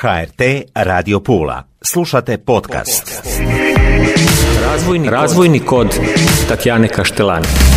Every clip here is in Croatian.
HRT Radio Pula. Slušate podcast. Razvojni, Razvojni kod Tatjane Kaštelani.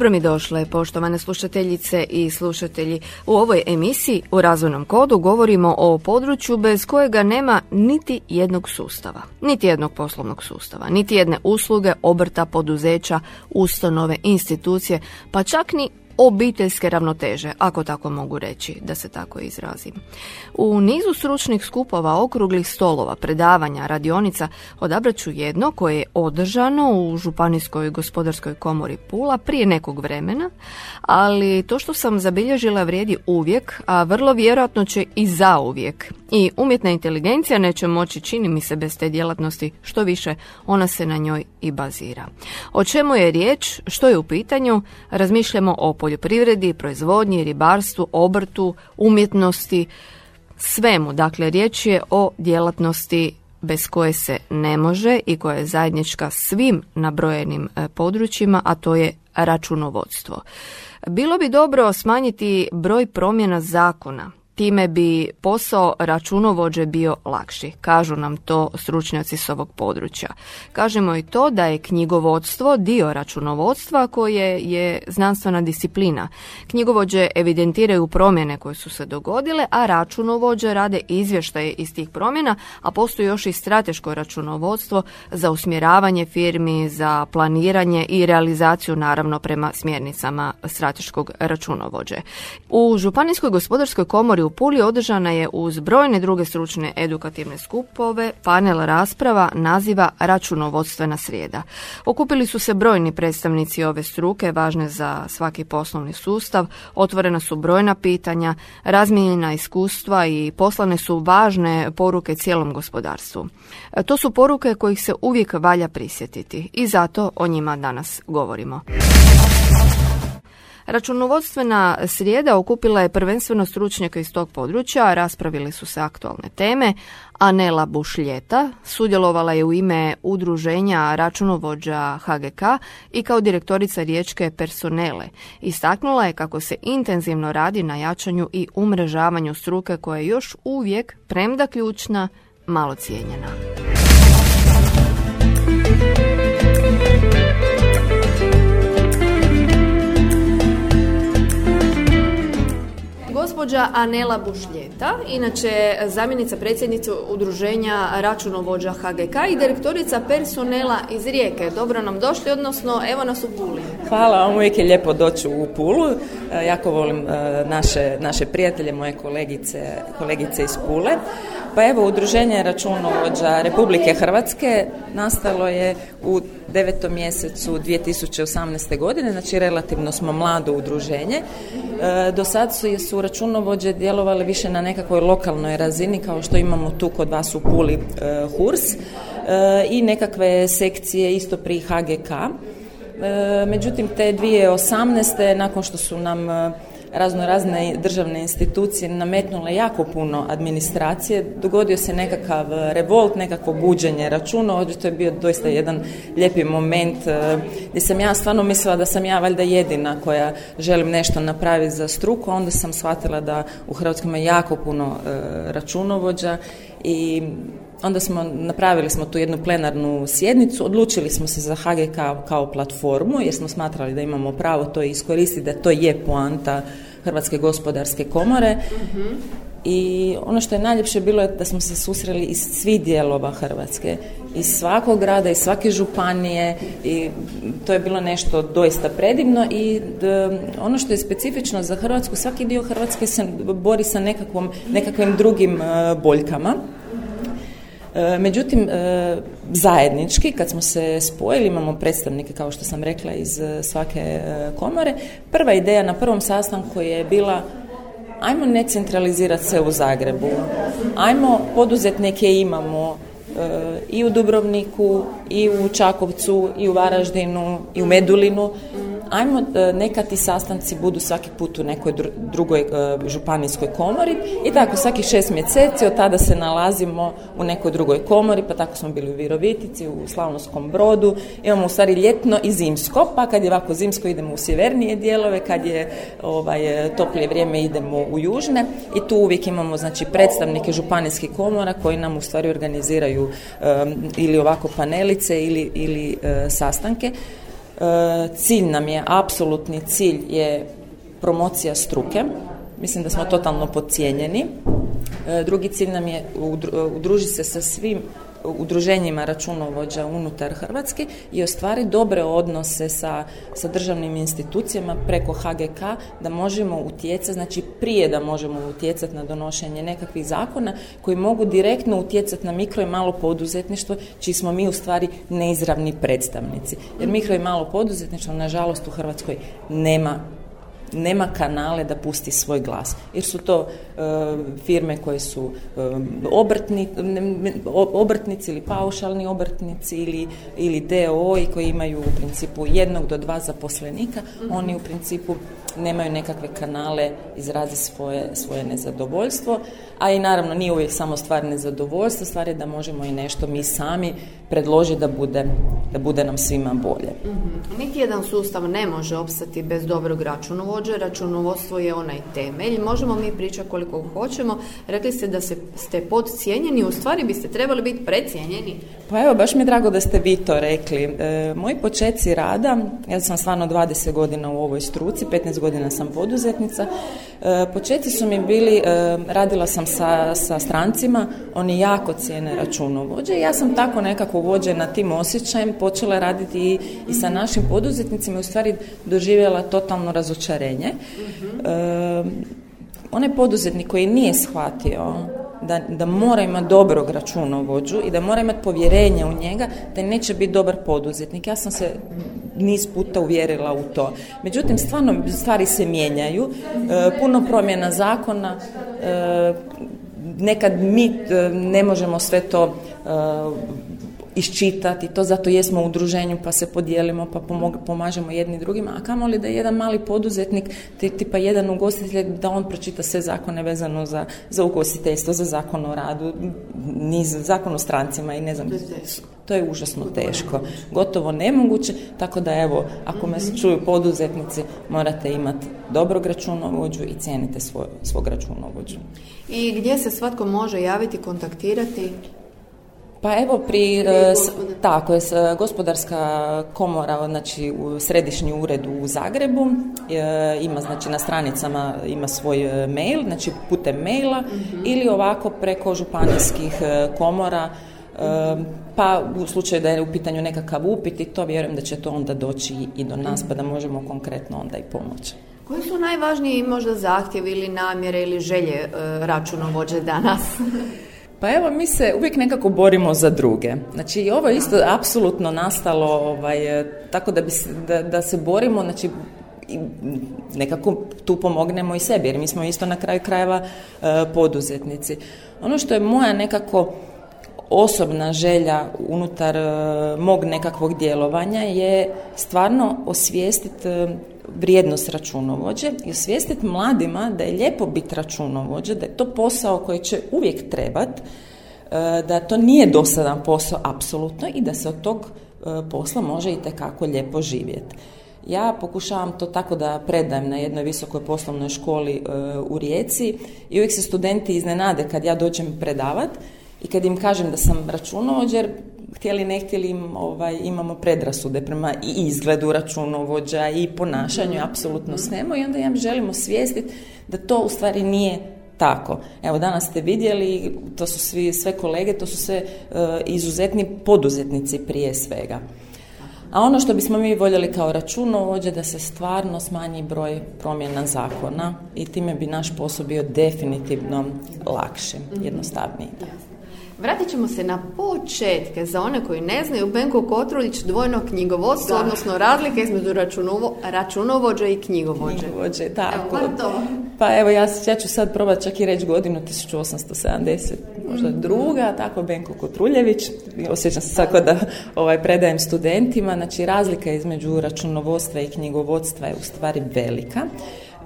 Dobro mi došle, poštovane slušateljice i slušatelji. U ovoj emisiji u razvojnom kodu govorimo o području bez kojega nema niti jednog sustava, niti jednog poslovnog sustava, niti jedne usluge, obrta, poduzeća, ustanove, institucije, pa čak ni obiteljske ravnoteže, ako tako mogu reći, da se tako izrazim. U nizu stručnih skupova, okruglih stolova, predavanja, radionica odabrat ću jedno koje je održano u Županijskoj gospodarskoj komori Pula prije nekog vremena, ali to što sam zabilježila vrijedi uvijek, a vrlo vjerojatno će i zauvijek. I umjetna inteligencija neće moći, čini mi se, bez te djelatnosti, što više ona se na njoj i bazira. O čemu je riječ, što je u pitanju, razmišljamo o poljoprivredi, proizvodnji, ribarstvu, obrtu, umjetnosti, svemu. Dakle, riječ je o djelatnosti bez koje se ne može i koja je zajednička svim nabrojenim e, područjima, a to je računovodstvo. Bilo bi dobro smanjiti broj promjena zakona time bi posao računovođe bio lakši. Kažu nam to stručnjaci s ovog područja. Kažemo i to da je knjigovodstvo dio računovodstva koje je znanstvena disciplina. Knjigovođe evidentiraju promjene koje su se dogodile, a računovođe rade izvještaje iz tih promjena, a postoji još i strateško računovodstvo za usmjeravanje firmi, za planiranje i realizaciju naravno prema smjernicama strateškog računovođe. U Županijskoj gospodarskoj komori u Puli održana je uz brojne druge stručne edukativne skupove panel rasprava naziva računovodstvena srijeda. Okupili su se brojni predstavnici ove struke, važne za svaki poslovni sustav, otvorena su brojna pitanja, razmijenjena iskustva i poslane su važne poruke cijelom gospodarstvu. To su poruke kojih se uvijek valja prisjetiti i zato o njima danas govorimo. Računovodstvena srijeda okupila je prvenstveno stručnjaka iz tog područja, raspravili su se aktualne teme. Anela Bušljeta sudjelovala je u ime udruženja računovođa HGK i kao direktorica riječke personele. Istaknula je kako se intenzivno radi na jačanju i umrežavanju struke koja je još uvijek, premda ključna, malo cijenjena. Gospođa Anela Bušljeta, inače zamjenica predsjednice udruženja računovođa HGK i direktorica personela iz Rijeke. Dobro nam došli, odnosno evo nas u Puli. Hvala vam, uvijek je lijepo doći u Pulu. E, jako volim e, naše, naše prijatelje, moje kolegice, kolegice iz Pule. Pa evo, Udruženje računovođa Republike Hrvatske nastalo je u devetom mjesecu 2018. godine, znači relativno smo mlado udruženje. E, do sad su, su računovođe djelovali više na nekakvoj lokalnoj razini, kao što imamo tu kod vas u Puli HURS i nekakve sekcije isto pri HGK. Međutim, te 2018. nakon što su nam razno razne državne institucije nametnule jako puno administracije, dogodio se nekakav revolt, nekakvo buđenje računa, ovdje to je bio doista jedan lijepi moment e, gdje sam ja stvarno mislila da sam ja valjda jedina koja želim nešto napraviti za struku, onda sam shvatila da u Hrvatskoj ima jako puno e, računovođa i onda smo napravili smo tu jednu plenarnu sjednicu, odlučili smo se za HGK kao platformu jer smo smatrali da imamo pravo to iskoristiti, da to je poanta Hrvatske gospodarske komore. I ono što je najljepše bilo je da smo se susreli iz svih dijelova Hrvatske, iz svakog grada, iz svake županije i to je bilo nešto doista predivno i ono što je specifično za Hrvatsku, svaki dio Hrvatske se bori sa nekakvom, nekakvim drugim e, boljkama međutim, e, zajednički, kad smo se spojili, imamo predstavnike, kao što sam rekla, iz e, svake komore, prva ideja na prvom sastanku je bila ajmo ne centralizirati se u Zagrebu, ajmo poduzetnike imamo i u Dubrovniku, i u Čakovcu, i u Varaždinu, i u Medulinu, ajmo e, neka ti sastanci budu svaki put u nekoj drugoj e, županijskoj komori i tako svaki šest mjeseci od tada se nalazimo u nekoj drugoj komori, pa tako smo bili u Virovitici, u Slavonskom brodu, imamo u stvari ljetno i zimsko, pa kad je ovako zimsko idemo u sjevernije dijelove, kad je ovaj, toplije vrijeme idemo u južne i tu uvijek imamo znači predstavnike županijskih komora koji nam u stvari organiziraju ili ovako panelice ili, ili sastanke. E, cilj nam je, apsolutni cilj je promocija struke. Mislim da smo totalno podcijenjeni. E, drugi cilj nam je udružiti se sa svim udruženjima računovođa unutar Hrvatske i ostvari dobre odnose sa, sa državnim institucijama preko HGK da možemo utjecati, znači prije da možemo utjecati na donošenje nekakvih zakona koji mogu direktno utjecati na mikro i malo poduzetništvo čiji smo mi u stvari neizravni predstavnici. Jer mikro i malo poduzetništvo nažalost u Hrvatskoj nema nema kanale da pusti svoj glas. Jer su to e, firme koje su e, obrtni, obrtnici ili paušalni obrtnici ili, ili DOO i koji imaju u principu jednog do dva zaposlenika, mhm. oni u principu nemaju nekakve kanale izrazi svoje, svoje nezadovoljstvo, a i naravno nije uvijek samo stvar nezadovoljstva, stvar je da možemo i nešto mi sami predložiti da bude, da bude nam svima bolje. mm Niti jedan sustav ne može opstati bez dobrog računovođa, računovodstvo je onaj temelj, možemo mi pričati koliko hoćemo, rekli ste da se, ste podcijenjeni, u stvari biste trebali biti precijenjeni. Pa evo, baš mi je drago da ste vi to rekli. E, moji početci rada, ja sam stvarno 20 godina u ovoj struci, 15 godina sam poduzetnica, e, početci su mi bili, e, radila sam sa, sa strancima, oni jako cijene računovođe. I ja sam tako nekako vođena tim osjećajem počela raditi i, i sa našim poduzetnicima i u stvari doživjela totalno razočarenje. E, onaj poduzetnik koji nije shvatio da, da mora imati dobrog računovođu i da mora imati povjerenje u njega, da neće biti dobar poduzetnik. Ja sam se niz puta uvjerila u to. Međutim, stvarno stvari se mijenjaju, e, puno promjena zakona, e, nekad mi e, ne možemo sve to iščitati, to zato jesmo u udruženju pa se podijelimo pa pomažemo jedni drugima, a kamoli da je jedan mali poduzetnik, tipa jedan ugostitelj, da on pročita sve zakone vezano za, za ugostiteljstvo, za zakon o radu, niz, zakon o strancima i ne znam, to je užasno teško, gotovo nemoguće, tako da evo, ako me čuju poduzetnici, morate imati dobrog računovođu i cijenite svoj, svog računovođu. I gdje se svatko može javiti, kontaktirati? Pa evo pri, e, tako je, gospodarska komora, znači u središnji ured u Zagrebu, e, ima znači na stranicama ima svoj e, mail, znači putem maila mhm. ili ovako preko županijskih komora, pa u slučaju da je u pitanju nekakav upit i to vjerujem da će to onda doći i do nas pa da možemo konkretno onda i pomoći. Koji su najvažniji možda zahtjevi ili namjere ili želje računovođe danas? Pa evo, mi se uvijek nekako borimo za druge. Znači, ovo je isto apsolutno nastalo ovaj, tako da, bi da, da se borimo, znači, nekako tu pomognemo i sebi, jer mi smo isto na kraju krajeva e, poduzetnici. Ono što je moja nekako osobna želja unutar e, mog nekakvog djelovanja je stvarno osvijestiti e, vrijednost računovođe i osvijestiti mladima da je lijepo biti računovođe, da je to posao koji će uvijek trebati, e, da to nije dosadan posao apsolutno i da se od tog posla može i tekako lijepo živjeti. Ja pokušavam to tako da predajem na jednoj visokoj poslovnoj školi u Rijeci i uvijek se studenti iznenade kad ja dođem predavati i kad im kažem da sam računovođa, jer htjeli ne htjeli ovaj, imamo predrasude prema i izgledu računovođa i ponašanju, mm apsolutno svemu i onda ja želim osvijestiti da to u stvari nije tako. Evo danas ste vidjeli, to su svi, sve kolege, to su sve eh, izuzetni poduzetnici prije svega. A ono što bismo mi voljeli kao računovođe da se stvarno smanji broj promjena zakona i time bi naš posao bio definitivno lakši, mhm. jednostavniji. Vratit ćemo se na početke za one koji ne znaju. Benko Kotruljić dvojno knjigovodstvo, odnosno razlike između računovo, računovođe i knjigovođe. Knjigovođe, tako. Evo, to. Pa evo, ja, ja ću sad probati čak i reći godinu 1870, možda Mhm. druga, tako Benko Kotruljević. Osjećam se sad kao da ovaj, predajem studentima. Znači, razlika između računovodstva i knjigovodstva je u stvari velika.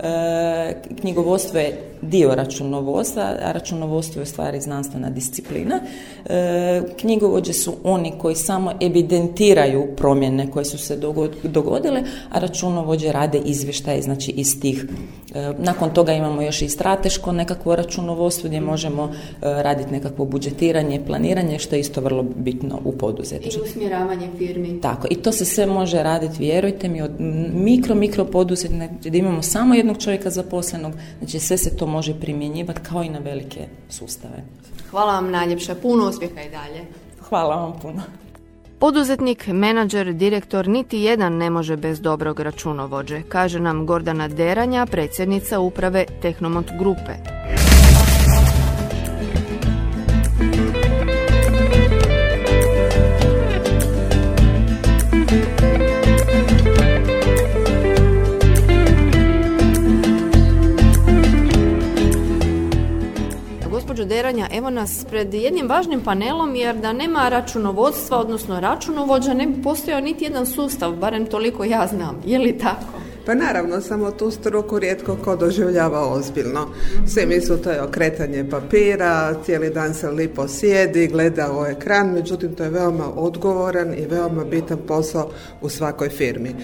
E, knjigovodstvo je dio računovodstva, a računovodstvo je u stvari znanstvena disciplina. E, knjigovođe su oni koji samo evidentiraju promjene koje su se dogod- dogodile, a računovođe rade izvještaje, znači iz tih. E, nakon toga imamo još i strateško nekakvo računovodstvo gdje možemo e, raditi nekakvo budžetiranje, planiranje, što je isto vrlo bitno u poduzetništvu. usmjeravanje firmi. Tako, i to se sve može raditi, vjerujte mi, od mikro, mikro poduzetnika, da imamo samo jednog čovjeka zaposlenog, znači sve se to može primjenjivati kao i na velike sustave. Hvala vam najljepša, puno uspjeha i dalje. Hvala vam puno. Poduzetnik, menadžer, direktor, niti jedan ne može bez dobrog računovođe, kaže nam Gordana Deranja, predsjednica uprave Tehnomont grupe. Gospođo Deranja, evo nas pred jednim važnim panelom jer da nema računovodstva, odnosno računovođa, ne bi postojao niti jedan sustav, barem toliko ja znam. Je li tako? Pa naravno, samo tu struku rijetko ko doživljava ozbiljno. Svi misle to je okretanje papira, cijeli dan se lipo sjedi, gleda u ekran, međutim to je veoma odgovoran i veoma bitan posao u svakoj firmi.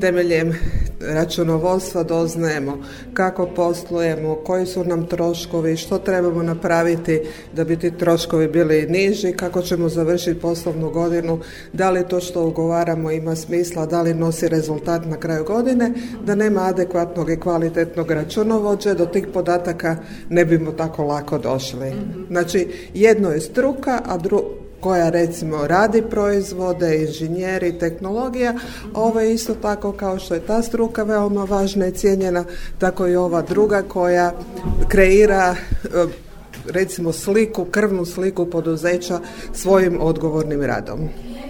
Temeljem računovodstva doznajemo kako poslujemo, koji su nam troškovi, što trebamo napraviti da bi ti troškovi bili niži, kako ćemo završiti poslovnu godinu, da li to što ugovaramo ima smisla, da li nosi rezultat na kraju godine, da nema adekvatnog i kvalitetnog računovođe, do tih podataka ne bimo tako lako došli. Znači, jedno je struka, a dru koja recimo radi proizvode, inženjeri, tehnologija, ovo je isto tako kao što je ta struka veoma važna i cijenjena, tako i ova druga koja kreira e, recimo sliku, krvnu sliku poduzeća svojim odgovornim radom.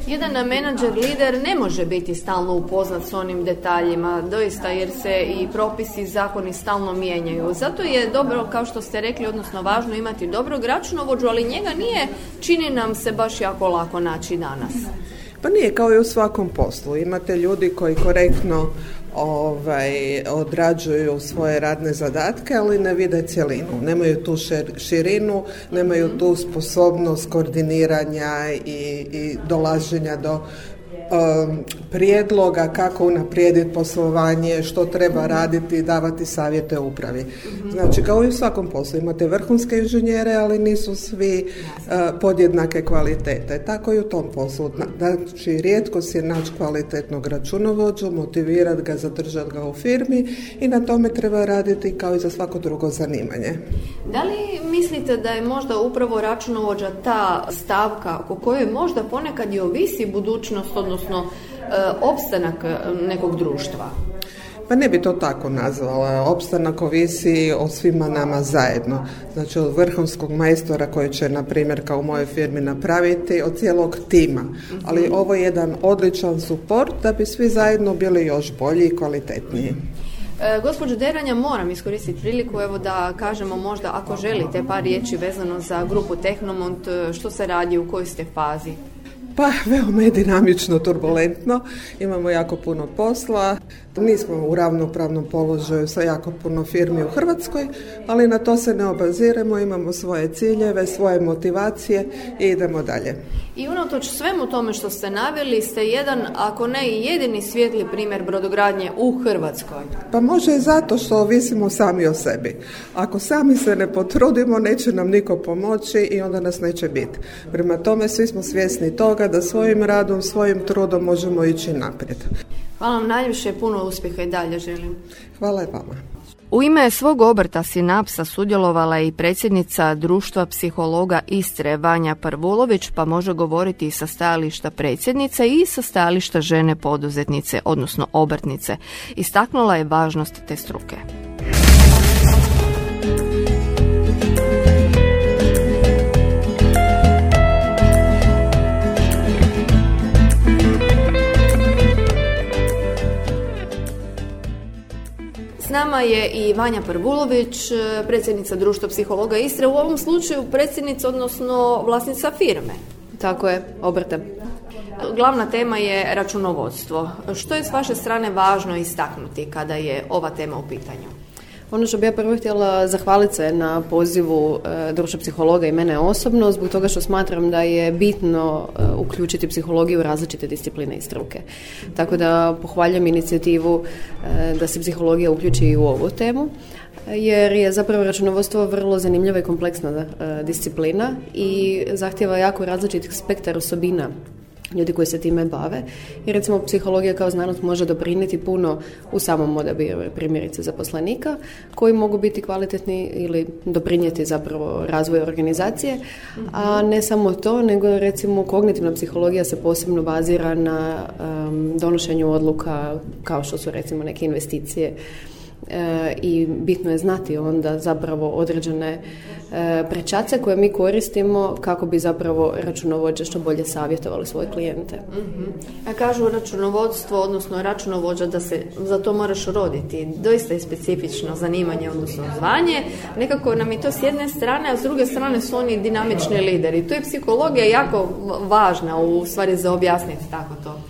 Jedan menadžer, lider ne može biti stalno upoznat s onim detaljima, doista jer se i propisi i zakoni stalno mijenjaju. Zato je dobro, kao što ste rekli, odnosno važno imati dobrog računovođu, ali njega nije, čini nam se baš jako lako naći danas. Pa nije kao i u svakom poslu. Imate ljudi koji korektno ovaj, odrađuju svoje radne zadatke, ali ne vide cjelinu. Nemaju tu šir- širinu, nemaju tu sposobnost koordiniranja i, i dolaženja do prijedloga kako unaprijediti poslovanje, što treba raditi, davati savjete upravi. Znači, kao i u svakom poslu, imate vrhunske inženjere, ali nisu svi uh, podjednake kvalitete. Tako i u tom poslu. Znači, rijetko si naći kvalitetnog računovođu, motivirati ga, zadržati ga u firmi i na tome treba raditi kao i za svako drugo zanimanje. Da li mislite da je možda upravo računovođa ta stavka oko koje možda ponekad i ovisi budućnost, odnosno e, opstanak e, nekog društva? Pa ne bi to tako nazvala. Opstanak ovisi o svima nama zajedno. Znači od vrhunskog majstora koji će, na primjer, kao u mojoj firmi napraviti, od cijelog tima. Ali ovo je jedan odličan suport da bi svi zajedno bili još bolji i kvalitetniji. E, gospođo Deranja, moram iskoristiti priliku evo da kažemo možda ako želite par riječi vezano za grupu Tehnomont, e, što se radi, u kojoj ste fazi? Pa, veoma je dinamično, turbulentno, imamo jako puno posla, nismo u ravnopravnom položaju sa jako puno firmi u Hrvatskoj, ali na to se ne obaziremo, imamo svoje ciljeve, svoje motivacije i idemo dalje. I unatoč svemu tome što ste naveli, ste jedan, ako ne i jedini svijetli primjer brodogradnje u Hrvatskoj. Pa može i zato što ovisimo sami o sebi. Ako sami se ne potrudimo, neće nam niko pomoći i onda nas neće biti. Prema tome, svi smo svjesni toga da svojim radom, svojim trudom možemo ići naprijed. Hvala vam najljepše, puno uspjeha i dalje želim. Hvala i vama. U ime svog obrta Sinapsa sudjelovala je i predsjednica društva psihologa Istre Vanja Parvulović, pa može govoriti i sa stajališta predsjednice i sa stajališta žene poduzetnice, odnosno obrtnice. Istaknula je važnost te struke. S nama je i Vanja Prvulović, predsjednica Društva psihologa Istre, u ovom slučaju predsjednica, odnosno vlasnica firme. Tako je, obrte. Glavna tema je računovodstvo. Što je s vaše strane važno istaknuti kada je ova tema u pitanju? Ono što bi ja prvo htjela zahvaliti se na pozivu e, društva psihologa i mene osobno, zbog toga što smatram da je bitno e, uključiti psihologiju u različite discipline i struke. Tako da pohvaljam inicijativu e, da se psihologija uključi i u ovu temu jer je zapravo računovodstvo vrlo zanimljiva i kompleksna disciplina i zahtjeva jako različitih spektar osobina ljudi koji se time bave. I recimo psihologija kao znanost može doprinijeti puno u samom odabiru primjerice zaposlenika koji mogu biti kvalitetni ili doprinijeti zapravo razvoju organizacije. A ne samo to, nego recimo kognitivna psihologija se posebno bazira na donošenju odluka kao što su recimo neke investicije i bitno je znati onda zapravo određene e, prečace koje mi koristimo kako bi zapravo računovođe što bolje savjetovali svoje klijente. mm A kažu računovodstvo, odnosno računovođa da se za to moraš roditi. Doista je specifično zanimanje, odnosno zvanje. Nekako nam je to s jedne strane, a s druge strane su oni dinamični lideri. Tu je psihologija jako važna u stvari za objasniti tako to.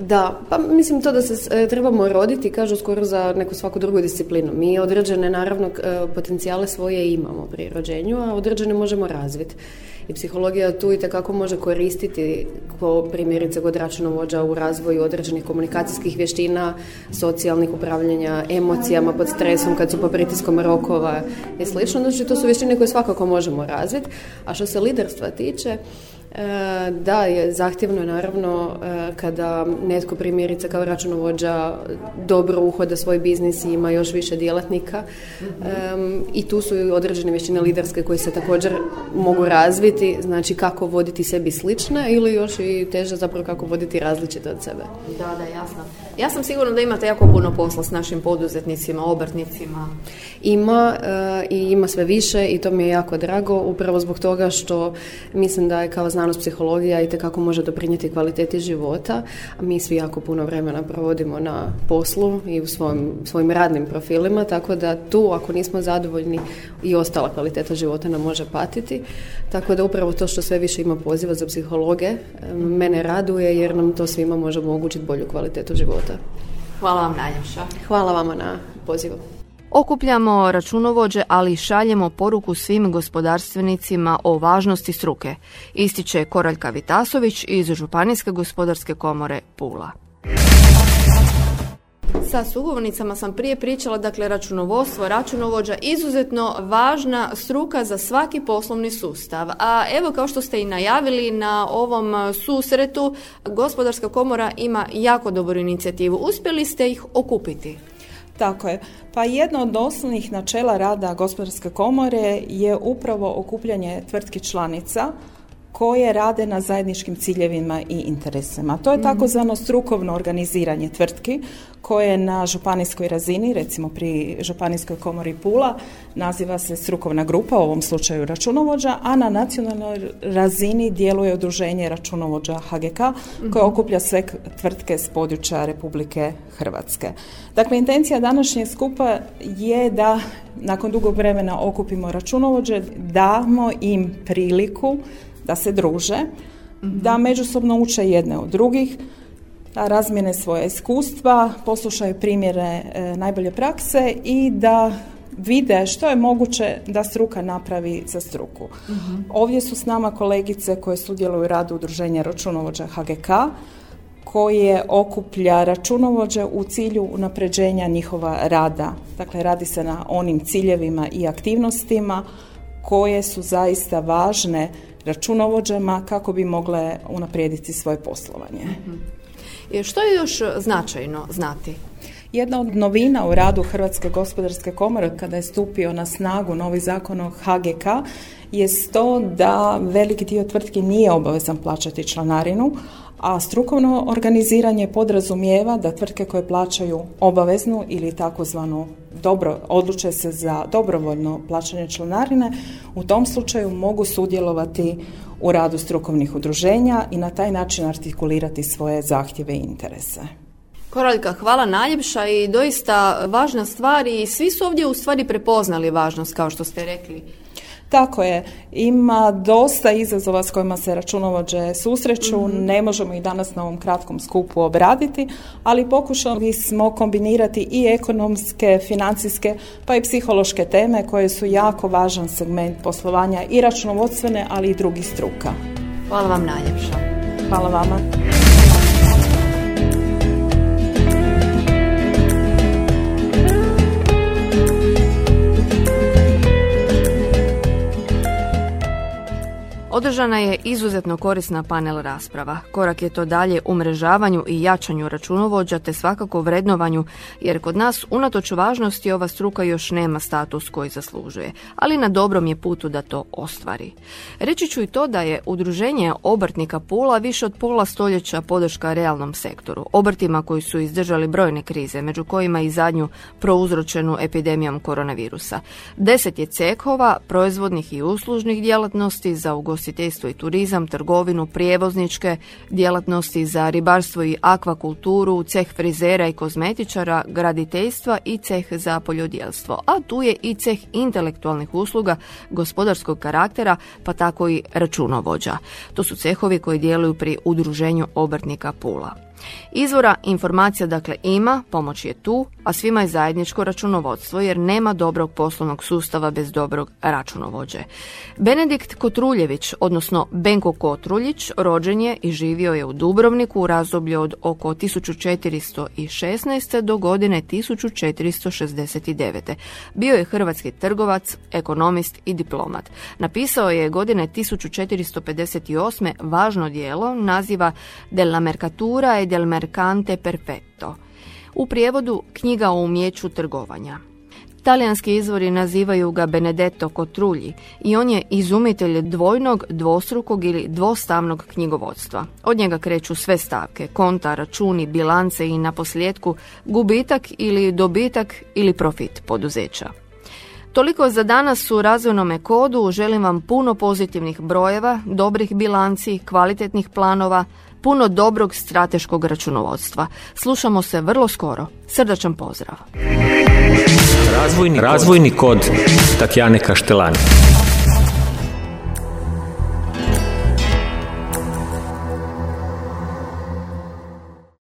Da, pa mislim to da se e, trebamo roditi, kažu skoro za neku svaku drugu disciplinu. Mi određene, naravno, e, potencijale svoje imamo pri rođenju, a određene možemo razviti. I psihologija tu i kako može koristiti ko primjerice kod računovođa u razvoju određenih komunikacijskih vještina, socijalnih upravljanja, emocijama pod stresom kad su po pritiskom rokova i slično. Znači to su vještine koje svakako možemo razviti. A što se liderstva tiče, da, je zahtjevno naravno e, kada netko primjerice kao računovođa dobro uhoda svoj biznis i ima još više djelatnika i tu su i određene vještine liderske koje se također mogu razviti, znači kako voditi sebi slične ili još i teže zapravo kako voditi različite od sebe. Da, da, jasno. Ja sam sigurna da imate jako puno posla s našim poduzetnicima, obrtnicima. Ima e, i ima sve više i to mi je jako drago upravo zbog toga što mislim da je kao znanost psihologija i kako može doprinijeti kvaliteti života. Mi svi jako puno vremena provodimo na poslu i u svojim, svojim radnim profilima, tako da tu ako nismo zadovoljni i ostala kvaliteta života nam može patiti. Tako da upravo to što sve više ima poziva za psihologe mene raduje jer nam to svima može omogućiti bolju kvalitetu života. Hvala vam najljepša. Hvala vama na pozivu. Okupljamo računovođe, ali šaljemo poruku svim gospodarstvenicima o važnosti struke, ističe Koraljka Vitasović iz Županijske gospodarske komore Pula. Sa sugovornicama sam prije pričala, dakle računovodstvo, računovođa, izuzetno važna struka za svaki poslovni sustav. A evo kao što ste i najavili na ovom susretu, gospodarska komora ima jako dobru inicijativu. Uspjeli ste ih okupiti? Tako je. Pa jedno od osnovnih načela rada gospodarske komore je upravo okupljanje tvrtki članica koje rade na zajedničkim ciljevima i interesima. To je takozvano strukovno organiziranje tvrtki koje na županijskoj razini, recimo pri županijskoj komori Pula, naziva se strukovna grupa, u ovom slučaju računovođa, a na nacionalnoj razini djeluje udruženje računovođa HGK koje mhm. okuplja sve tvrtke s područja Republike Hrvatske. Dakle, intencija današnje skupa je da nakon dugog vremena okupimo računovođe, damo im priliku da se druže, da međusobno uče jedne od drugih, da razmjene svoje iskustva, poslušaju primjere e, najbolje prakse i da vide što je moguće da struka napravi za struku. Ovdje su s nama kolegice koje sudjeluju u radu udruženja računovođa HGK, koje okuplja računovođe u cilju unapređenja njihova rada. Dakle, radi se na onim ciljevima i aktivnostima koje su zaista važne računovođama kako bi mogle unaprijediti svoje poslovanje. I što je još značajno znati? Jedna od novina u radu Hrvatske gospodarske komore kada je stupio na snagu novi zakon o HGK je to da veliki dio tvrtki nije obavezan plaćati članarinu, a strukovno organiziranje podrazumijeva da tvrtke koje plaćaju obaveznu ili takozvanu dobro, odluče se za dobrovoljno plaćanje članarine, u tom slučaju mogu sudjelovati u radu strukovnih udruženja i na taj način artikulirati svoje zahtjeve i interese. Koraljka, hvala najljepša i doista važna stvar i svi su ovdje u stvari prepoznali važnost kao što ste rekli. Tako je, ima dosta izazova s kojima se računovođe susreću, Mhm. ne možemo ih danas na ovom kratkom skupu obraditi, ali pokušali smo kombinirati i ekonomske, financijske, pa i psihološke teme koje su jako važan segment poslovanja i računovodstvene, ali i drugih struka. Hvala vam najljepša. Hvala vama. Održana je izuzetno korisna panel rasprava. Korak je to dalje umrežavanju i jačanju računovođa te svakako vrednovanju, jer kod nas unatoč važnosti ova struka još nema status koji zaslužuje, ali na dobrom je putu da to ostvari. Reći ću i to da je udruženje obrtnika Pula više od pola stoljeća podrška realnom sektoru, obrtima koji su izdržali brojne krize, među kojima i zadnju prouzročenu epidemijom koronavirusa. Deset je cehova, proizvodnih i uslužnih djelatnosti za ugostiteljstvo i turizam, trgovinu, prijevozničke djelatnosti za ribarstvo i akvakulturu, ceh frizera i kozmetičara, graditeljstva i ceh za poljodjelstvo. A tu je i ceh intelektualnih usluga gospodarskog karaktera, pa tako i računovođa. To su cehovi koji djeluju pri udruženju obrtnika Pula. Izvora informacija dakle ima, pomoć je tu, a svima je zajedničko računovodstvo jer nema dobrog poslovnog sustava bez dobrog računovođe. Benedikt Kotruljević, odnosno Benko Kotruljić, rođen je i živio je u Dubrovniku u razdoblju od oko 1416. do godine 1469. Bio je hrvatski trgovac, ekonomist i diplomat. Napisao je godine 1458. važno dijelo naziva Della Mercatura e del Mercante Perfetto. U prijevodu knjiga o umjeću trgovanja. Talijanski izvori nazivaju ga Benedetto Kotrulji i on je izumitelj dvojnog, dvostrukog ili dvostavnog knjigovodstva. Od njega kreću sve stavke, konta, računi, bilance i na posljedku gubitak ili dobitak ili profit poduzeća. Toliko za danas u razvojnom kodu. Želim vam puno pozitivnih brojeva, dobrih bilanci, kvalitetnih planova, puno dobrog strateškog računovodstva. Slušamo se vrlo skoro. Srdačan pozdrav. Razvojni, Razvojni kod Tatjane Kaštelani.